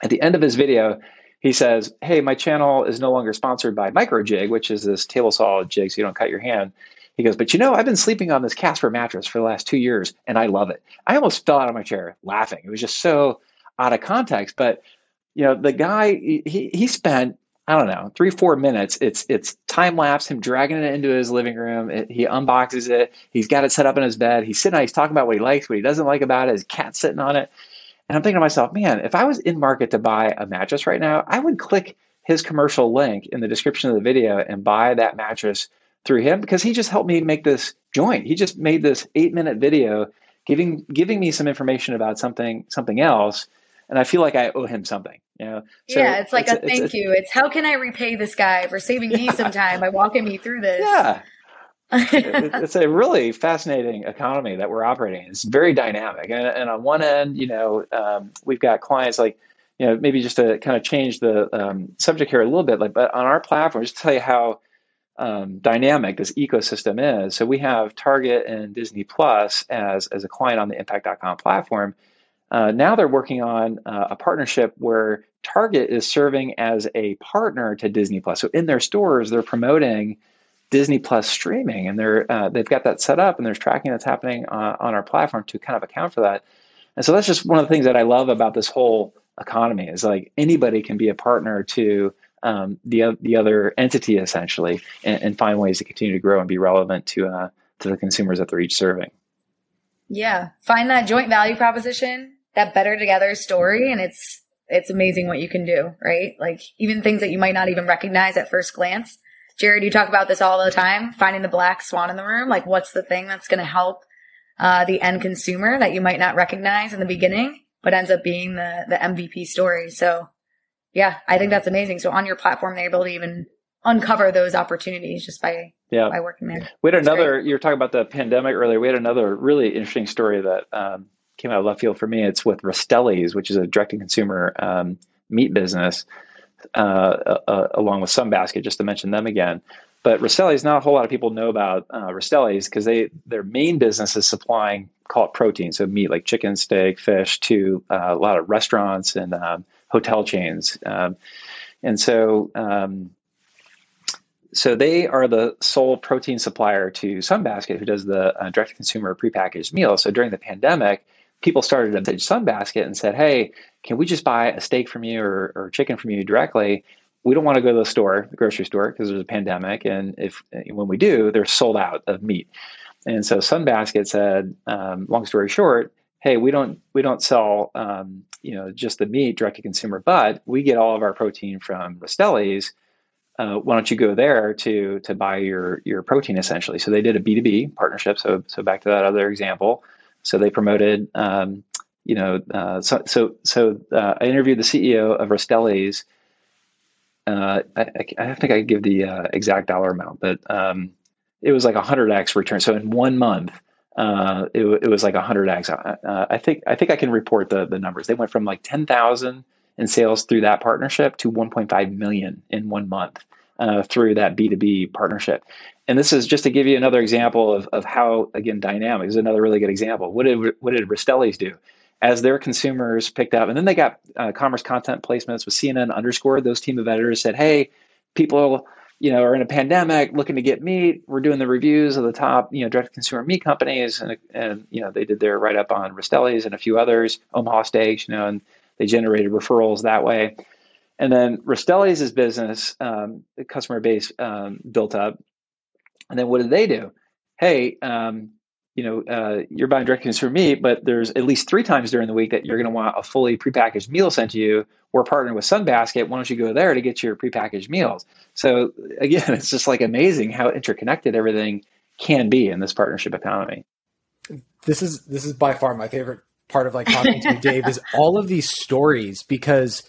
At the end of his video, he says, Hey, my channel is no longer sponsored by MicroJig, which is this table saw jig so you don't cut your hand. He goes, But you know, I've been sleeping on this Casper mattress for the last two years and I love it. I almost fell out of my chair laughing. It was just so out of context. But, you know, the guy, he, he spent, I don't know, three, four minutes. It's it's time lapse, him dragging it into his living room. It, he unboxes it. He's got it set up in his bed. He's sitting he's talking about what he likes, what he doesn't like about it. His cat's sitting on it. And I'm thinking to myself, man, if I was in market to buy a mattress right now, I would click his commercial link in the description of the video and buy that mattress through him because he just helped me make this joint. He just made this eight minute video giving giving me some information about something something else. And I feel like I owe him something, you know?
So yeah, it's like it's, a thank it's, you. It's how can I repay this guy for saving me some time by walking me through this?
Yeah it's a really fascinating economy that we're operating. It's very dynamic, and, and on one end, you know, um, we've got clients like, you know, maybe just to kind of change the um, subject here a little bit, like, but on our platform, just to tell you how um, dynamic this ecosystem is. So we have Target and Disney Plus as as a client on the Impact.com platform. Uh, now they're working on uh, a partnership where Target is serving as a partner to Disney Plus. So in their stores, they're promoting Disney Plus streaming, and they're uh, they've got that set up, and there's tracking that's happening on, on our platform to kind of account for that. And so that's just one of the things that I love about this whole economy is like anybody can be a partner to um, the the other entity essentially, and, and, find ways to continue to grow and be relevant to uh, to the consumers that they're each serving.
Yeah, find that joint value proposition, that better together story, and it's it's amazing what you can do, right? Like even things that you might not even recognize at first glance Jared, you talk about this all the time, finding the black swan in the room. Like, what's the thing that's going to help uh, the end consumer that you might not recognize in the beginning, but ends up being the the MVP story. So, yeah, I think that's amazing. So on your platform, they're able to even uncover those opportunities just by yeah. by working there.
We had another. You were talking about the pandemic earlier. We had another really interesting story that um, came out of left field for me. It's with Rastelli's, which is a direct to consumer um, meat business, uh, uh, along with Sunbasket, just to mention them again. But Rastelli's, not a whole lot of people know about uh, Rastelli's because they their main business is supplying call it protein, so meat like chicken, steak, fish to uh, a lot of restaurants and um, hotel chains. Um, and so um, so they are the sole protein supplier to Sunbasket, who does the uh, direct consumer prepackaged meal. So during the pandemic, people started message Sunbasket and said, "Hey, can we just buy a steak from you or, or chicken from you directly? We don't want to go to the store, the grocery store, because there's a pandemic, and if when we do, they're sold out of meat." And so Sunbasket said, um, long story short, hey, we don't we don't sell um, you know just the meat direct to consumer, but we get all of our protein from Rastelli's uh, why don't you go there to to buy your your protein essentially? So they did a B two B partnership. So so back to that other example. So they promoted, um, you know, uh, so so so uh, I interviewed the CEO of Rastelli's. Uh, I, I, think I give the uh, exact dollar amount, but um, it was like a hundred x return. So in one month, uh, it, it was like hundred x. I think I think I can report the the numbers. They went from like ten thousand in sales through that partnership to 1.5 million in one month uh, through that B2B partnership. And this is just to give you another example of, of how, again, dynamic is another really good example. What did, what did Rastelli's do? As their consumers picked up, and then they got uh, commerce content placements with CNN underscore. Those team of editors said, hey, people you know, are in a pandemic looking to get meat. We're doing the reviews of the top, you know, direct consumer meat companies, and and you know they did their write up on Rastelli's and a few others, Omaha Steaks, you know, and they generated referrals that way. And then Rastelli's business, um, the customer base um, built up. And then what did they do? Hey, um, you know, uh, you're buying direct consumer meat, but there's at least three times during the week that you're going to want a fully prepackaged meal sent to you. We're partnering with Sunbasket. Why don't you go there to get your prepackaged meals? So again, it's just like amazing how interconnected everything can be in this partnership economy.
This is this is by far my favorite part of like talking to you, Dave, is all of these stories because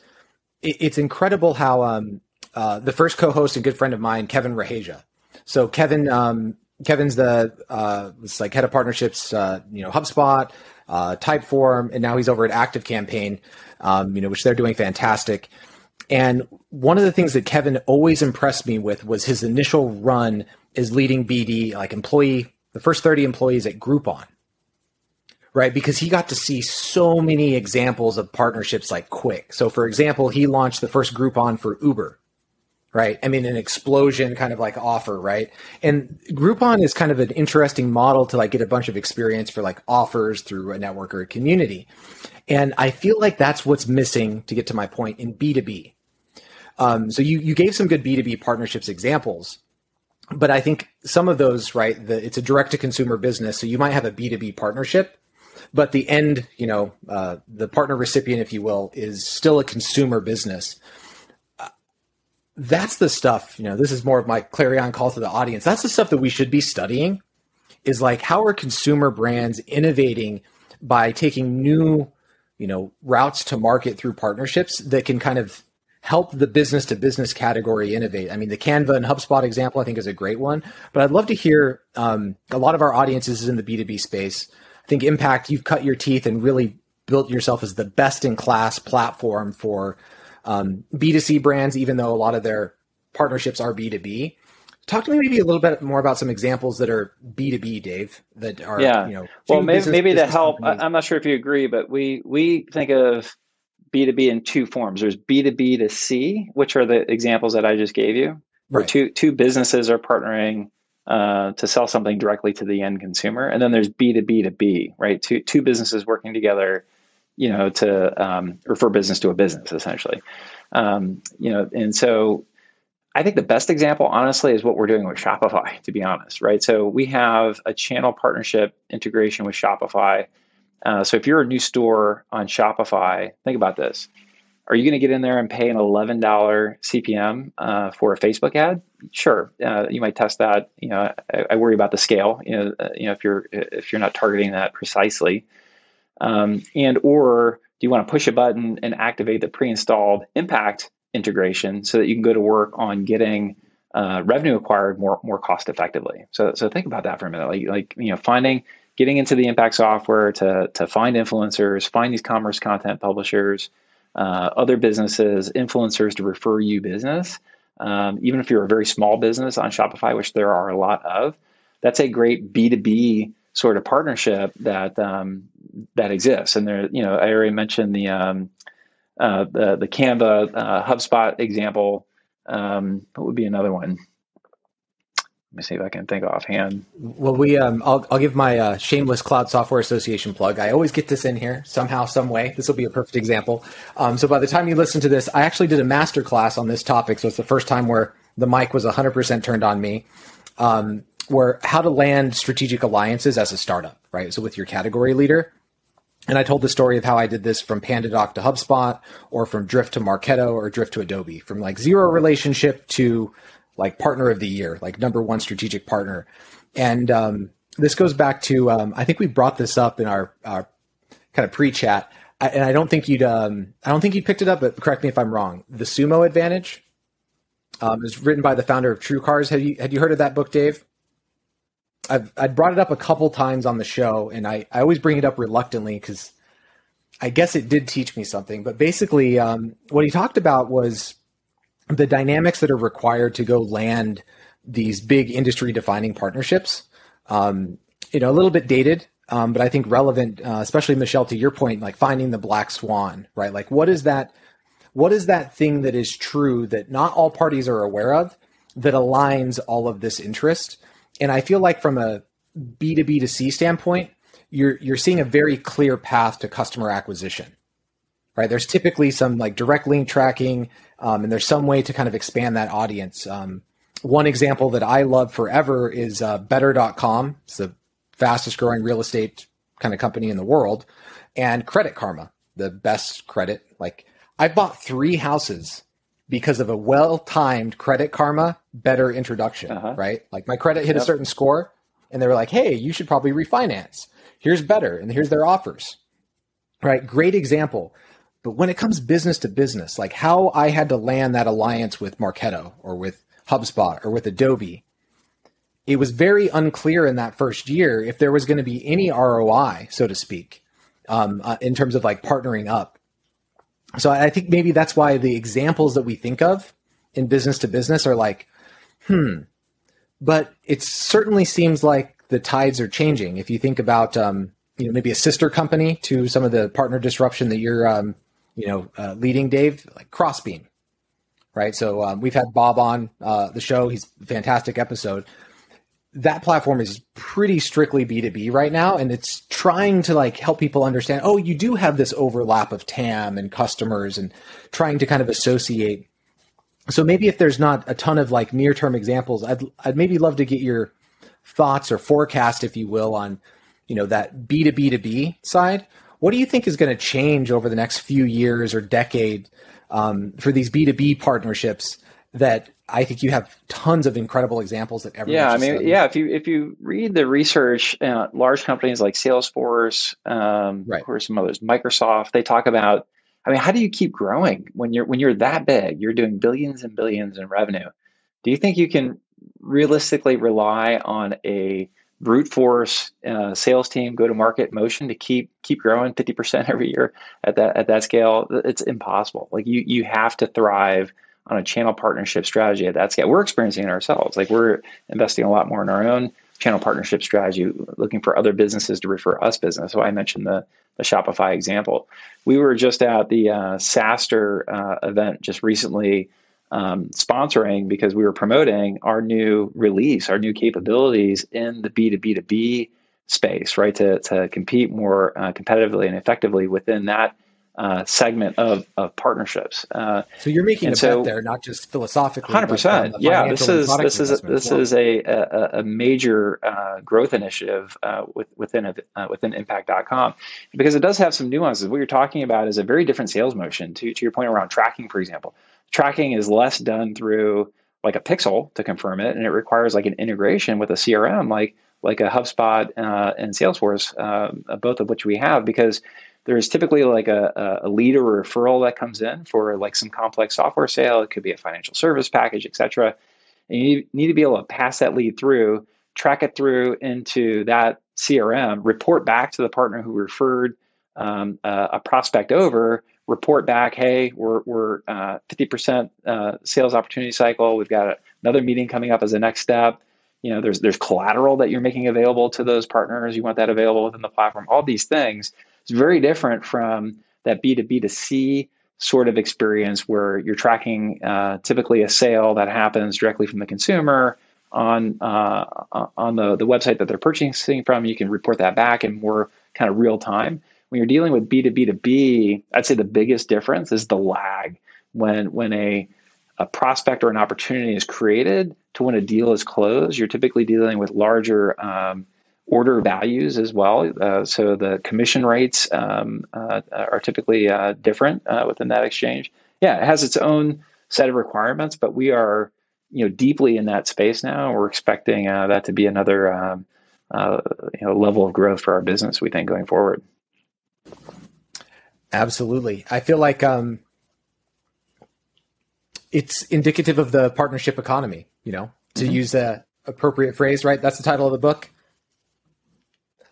it's incredible how um, uh, the first co-host and good friend of mine, Kevin Raheja. So Kevin, um, Kevin's the uh, like head of partnerships, uh, you know, HubSpot, uh, Typeform, and now he's over at Active Campaign, um, you know, which they're doing fantastic. And one of the things that Kevin always impressed me with was his initial run as leading BD, like employee, the first 30 employees at Groupon right? Because he got to see so many examples of partnerships like quick. So, for example, he launched the first Groupon for Uber, right? I mean, an explosion kind of like offer, right? And Groupon is kind of an interesting model to like get a bunch of experience for like offers through a network or a community. And I feel like that's what's missing to get to my point in B2B. Um, so you, you gave some good B2B partnerships examples, but I think some of those, right, the, it's a direct to consumer business. So you might have a B2B partnership but the end, you know, uh, the partner recipient, if you will, is still a consumer business. That's the stuff, you know, this is more of my clarion call to the audience. That's the stuff that we should be studying is like how are consumer brands innovating by taking new, you know, routes to market through partnerships that can kind of help the business to business category innovate. I mean, the Canva and HubSpot example, I think, is a great one. But I'd love to hear um, a lot of our audiences is in the B2B space. I think Impact, you've cut your teeth and really built yourself as the best in class platform for um, B2C brands, even though a lot of their partnerships are B2B. Talk to me maybe a little bit more about some examples that are B2B, Dave, that are,
yeah. you know, well, maybe, business, maybe business to help, companies. I'm not sure if you agree, but we, we think of B2B in two forms. There's B2B to C, which are the examples that I just gave you, where right. two, two businesses are partnering uh, to sell something directly to the end consumer. And then there's B to B to B, right? Two two businesses working together, you know, to um, refer business to a business essentially. Um, you know, and so I think the best example, honestly, is what we're doing with Shopify. To be honest, right? So we have a channel partnership integration with Shopify. Uh, so if you're a new store on Shopify, think about this are you going to get in there and pay an $11 CPM uh, for a Facebook ad? Sure, uh, you might test that. You know, I, I, worry about the scale. You know, uh, you know if you're if you're not targeting that precisely, um, and or do you want to push a button and activate the pre-installed Impact integration so that you can go to work on getting uh, revenue acquired more more cost effectively. So so think about that for a minute. Like like you know finding getting into the impact software to to find influencers, find these commerce content publishers, uh, other businesses, influencers to refer you business. Um, even if you're a very small business on Shopify, which there are a lot of, that's a great B two B sort of partnership that um, that exists. And there, you know, I already mentioned the um, uh, the the Canva uh, HubSpot example. Um, what would be another one? Let me see if I can think offhand.
Well, we um, I'll I'll give my uh, shameless Cloud Software Association plug. I always get this in here somehow, some way. This will be a perfect example. Um, so by the time you listen to this, I actually did a master class on this topic. So it's the first time where the mic was 100% turned on me. Um, where how to land strategic alliances as a startup, right? So with your category leader. And I told the story of how I did this from PandaDoc to HubSpot or from Drift to Marketo or Drift to Adobe, from like zero relationship to like partner of the year, like number one strategic partner. And um, this goes back to, um, I think we brought this up in our, our kind of pre chat. And I don't think you'd, um, I don't think you picked it up, but correct me if I'm wrong. The Sumo Advantage um, is written by the founder of TrueCars. Had you, had you heard of that book, Dave? I've I brought it up a couple times on the show, and I, I always bring it up reluctantly because I guess it did teach me something. But basically, um, what he talked about was the dynamics that are required to go land these big industry defining partnerships. Um, you know, a little bit dated, um, but I think relevant, uh, especially Michelle, to your point, like finding the black swan, right? Like, what is that? What is that thing that is true that not all parties are aware of that aligns all of this interest? and I feel like from a B to B to C standpoint, you're you're seeing a very clear path to customer acquisition. Right? There's typically some like direct link tracking, um, and there's some way to kind of expand that audience. Um, one example that I love forever is uh, Better.com. It's the fastest growing real estate kind of company in the world, and Credit Karma, the best credit. Like I bought three houses because of a well timed Credit Karma better introduction, uh-huh. right? Like my credit hit yep. a certain score and they were like, hey, you should probably refinance. Here's better. And here's their offers, right? Great example. But when it comes business to business, like how I had to land that alliance with Marketo or with HubSpot or with Adobe, it was very unclear in that first year if there was going to be any ROI, so to speak, um, uh, in terms of like partnering up. So I think maybe that's why the examples that we think of in business to business are like, hmm. But it certainly seems like the tides are changing. If you think about, um, you know, maybe a sister company to some of the partner disruption that you're, um, you know, uh, leading, Dave, like Crossbeam, right? So um, we've had Bob on uh, the show. He's a fantastic episode that platform is pretty strictly B2B right now. And it's trying to like help people understand, oh, you do have this overlap of TAM and customers and trying to kind of associate. So maybe if there's not a ton of like near term examples, I'd, I'd maybe love to get your thoughts or forecast, if you will, on, you know, that B2B2B side. What do you think is going to change over the next few years or decade um, for these B2B partnerships that I think you have tons of incredible examples that everyone.
Yeah, I mean, studied. yeah. If you if you read the research, uh, large companies like Salesforce, um, right. or some others, Microsoft, they talk about. I mean, how do you keep growing when you're when you're that big? You're doing billions and billions in revenue. Do you think you can realistically rely on a brute force uh, sales team go to market motion to keep keep growing 50% every year at that at that scale it's impossible like you you have to thrive on a channel partnership strategy at that scale. We're experiencing it ourselves. Like we're investing a lot more in our own channel partnership strategy, looking for other businesses to refer us business. So I mentioned the the Shopify example. We were just at the uh, SaaStr uh, event just recently, um, sponsoring because we were promoting our new release, our new capabilities in the B two B to B space, right? To to compete more uh, competitively and effectively within that uh, segment of, of partnerships. Uh,
so you're making a so, bet there, not just philosophically.
Hundred percent. Yeah, this is this is a, this well. is a, a, a major uh, growth initiative uh, with, within a, uh, within Impact.com because it does have some nuances. What you're talking about is a very different sales motion. To to your point around tracking, for example, tracking is less done through like a pixel to confirm it, and it requires like an integration with a CRM, like like a HubSpot uh, and Salesforce, both of which we have because there's typically like a, a lead or referral that comes in for like some complex software sale. It could be a financial service package, etc. And you need to be able to pass that lead through, track it through into that CRM, report back to the partner who referred um, uh, a prospect over, report back, hey, we're, we're uh, 50% uh, sales opportunity cycle. We've got another meeting coming up as a next step. You know, there's there's collateral that you're making available to those partners. You want that available within the platform. All these things. It's very different from that B2B to C sort of experience where you're tracking uh, typically a sale that happens directly from the consumer on uh, on the, the website that they're purchasing from. You can report that back in more kind of real time. When you're dealing with B2B to B, I'd say the biggest difference is the lag when when a a prospect or an opportunity is created to when a deal is closed. You're typically dealing with larger um, order values as well. Uh, so the commission rates um, uh, are typically uh, different uh, within that exchange. Yeah, it has its own set of requirements, but we are you know deeply in that space now. We're expecting uh, that to be another um, uh, you know level of growth for our business. We think going forward.
Absolutely, I feel like um, it's indicative of the partnership economy. You know, to mm-hmm. use the appropriate phrase, right? That's the title of the book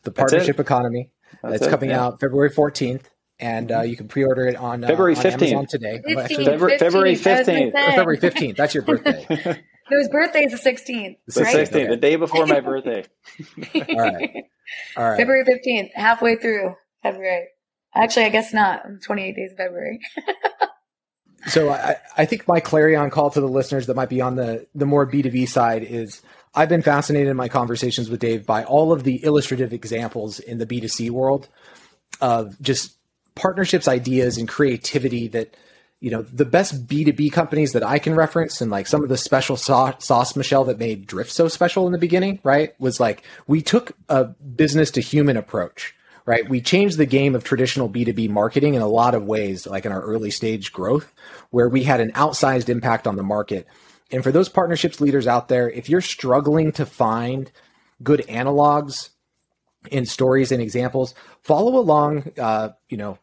the partnership economy. That's it's it, coming yeah. out February 14th, and uh, you can pre-order it on, uh,
February 15th.
Amazon today.
15, Actually, February, 15th.
February 15th.
February 15th. That's your birthday.
His birthday is the 16th.
The right? 16th, okay. the day before my birthday.
All right. All right.
February 15th, halfway through February. Actually, I guess not. 28 days of February.
so I, I think my clarion call to the listeners that might be on the, the more B2B side is I've been fascinated in my conversations with Dave by all of the illustrative examples in the B2C world of just partnerships, ideas, and creativity that, you know, the best B2B companies that I can reference and like some of the special sauce, Michelle, that made Drift so special in the beginning, right? Was like we took a business to human approach, right? We changed the game of traditional B2B marketing in a lot of ways, like in our early stage growth, where we had an outsized impact on the market and for those partnerships leaders out there, if you're struggling to find good analogs in stories and examples, follow along, uh, you know,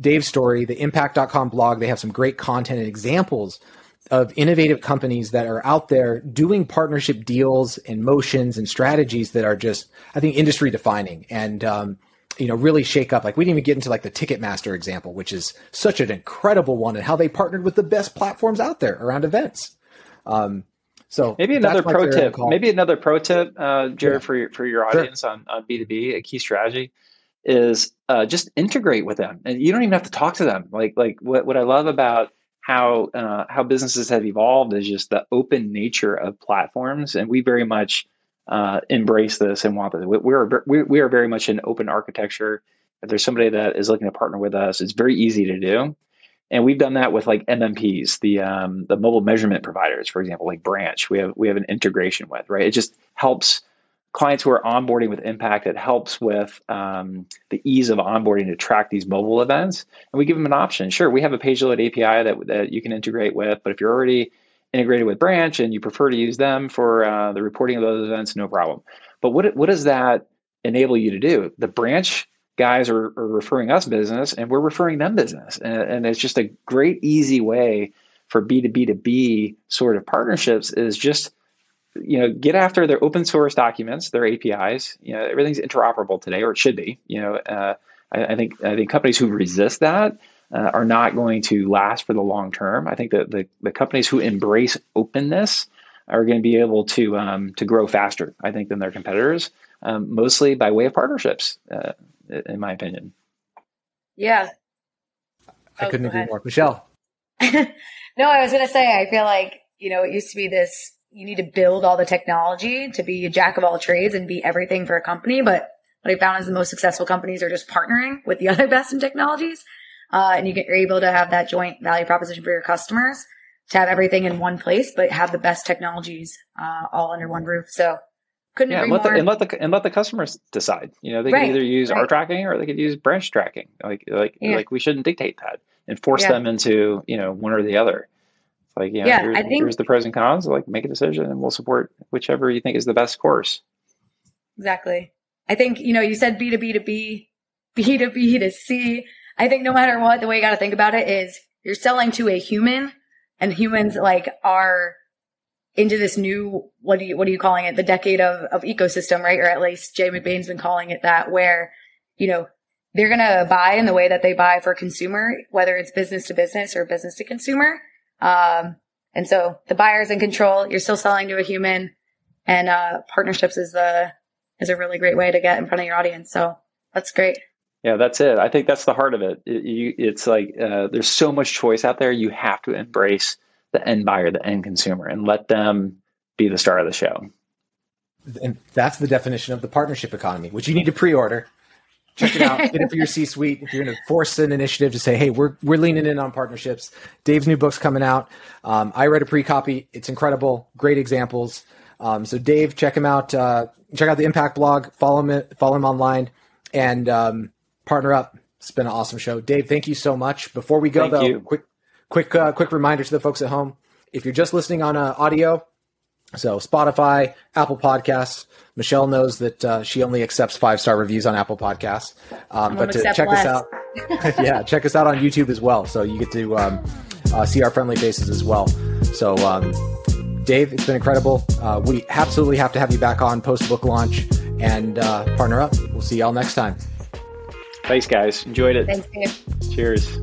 Dave's story, the impact.com blog. They have some great content and examples of innovative companies that are out there doing partnership deals and motions and strategies that are just, I think, industry defining and, um, you know, really shake up. Like we didn't even get into like the Ticketmaster example, which is such an incredible one and how they partnered with the best platforms out there around events. Um, so
maybe another pro tip, maybe another pro tip, uh, Jared, yeah. for your, for your audience sure. on, on B2B, a key strategy is uh, just integrate with them. And you don't even have to talk to them. Like, like what, what I love about how, uh, how businesses have evolved is just the open nature of platforms. And we very much uh, embrace this and want this. We are, we, we are very much an open architecture. If there's somebody that is looking to partner with us, it's very easy to do and we've done that with like MMPs, the um, the mobile measurement providers, for example, like Branch. We have we have an integration with right. It just helps clients who are onboarding with Impact. It helps with um, the ease of onboarding to track these mobile events, and we give them an option. Sure, we have a page load API that that you can integrate with, but if you're already integrated with Branch and you prefer to use them for uh, the reporting of those events, no problem. But what what does that enable you to do? The Branch guys are, are referring us business and we're referring them business. And, and it's just a great, easy way for B2B to B sort of partnerships is just, you know, get after their open source documents, their APIs. You know, everything's interoperable today, or it should be. You know, uh, I, I, think I think companies who resist that uh, are not going to last for the long term. I think that the, the companies who embrace openness are going to be able to um, to grow faster. I think than their competitors, um, mostly by way of partnerships. Uh, in my opinion.
Yeah.
I oh, couldn't agree more. Michelle.
no, I was going to say, I feel like, you know, it used to be this, you need to build all the technology to be a jack of all trades and be everything for a company. But what I found is the most successful companies are just partnering with the other best in technologies. Uh, and you get, you're able to have that joint value proposition for your customers to have everything in one place, but have the best technologies, uh, all under one roof. So couldn't yeah,
and
let,
the, and let the and let the customers decide. You know, they right. can either use right. our tracking or they could use branch tracking. Like like yeah. like we shouldn't dictate that and force yeah. them into you know one or the other. It's like you know, yeah, here's, I think, here's the pros and cons. Like make a decision, and we'll support whichever you think is the best course.
Exactly. I think you know you said B to B to B, B to B to C. I think no matter what, the way you got to think about it is you're selling to a human, and humans like are into this new what do you what are you calling it? The decade of of ecosystem right? Or at least Jay McBain's been calling it that where you know they're going to buy in the way that they buy for consumer whether it's business to business or business to consumer. Um, and so the buyer's in control. You're still selling to a human. And uh, partnerships is the is a really great way to get in front of your audience. So that's great
yeah, that's it. I think that's the heart of it. it you, it's like uh, there's so much choice out there. You have to embrace the end buyer, the end consumer, and let them be the star of the show.
And that's the definition of the partnership economy, which you need to pre-order. Check it out. Get it for your C-suite. If you're going to force an initiative to say, "Hey, we're we're leaning in on partnerships," Dave's new book's coming out. Um, I read a pre-copy. It's incredible. Great examples. Um, so, Dave, check him out. Uh, check out the Impact blog. Follow him. Follow him online, and um, partner up. It's been an awesome show, Dave. Thank you so much. Before we go, thank though, you. quick quick uh, quick reminder to the folks at home: if you're just listening on uh, audio, so Spotify, Apple Podcasts. Michelle knows that uh, she only accepts five star reviews on Apple Podcasts. Um, but to check less. us out, yeah, check us out on YouTube as well. So you get to um, uh, see our friendly faces as well. So, um, Dave, it's been incredible. Uh, we absolutely have to have you back on post book launch and uh, partner up. We'll see y'all next time.
Thanks, guys. Enjoyed it.
Thanks,
Cheers.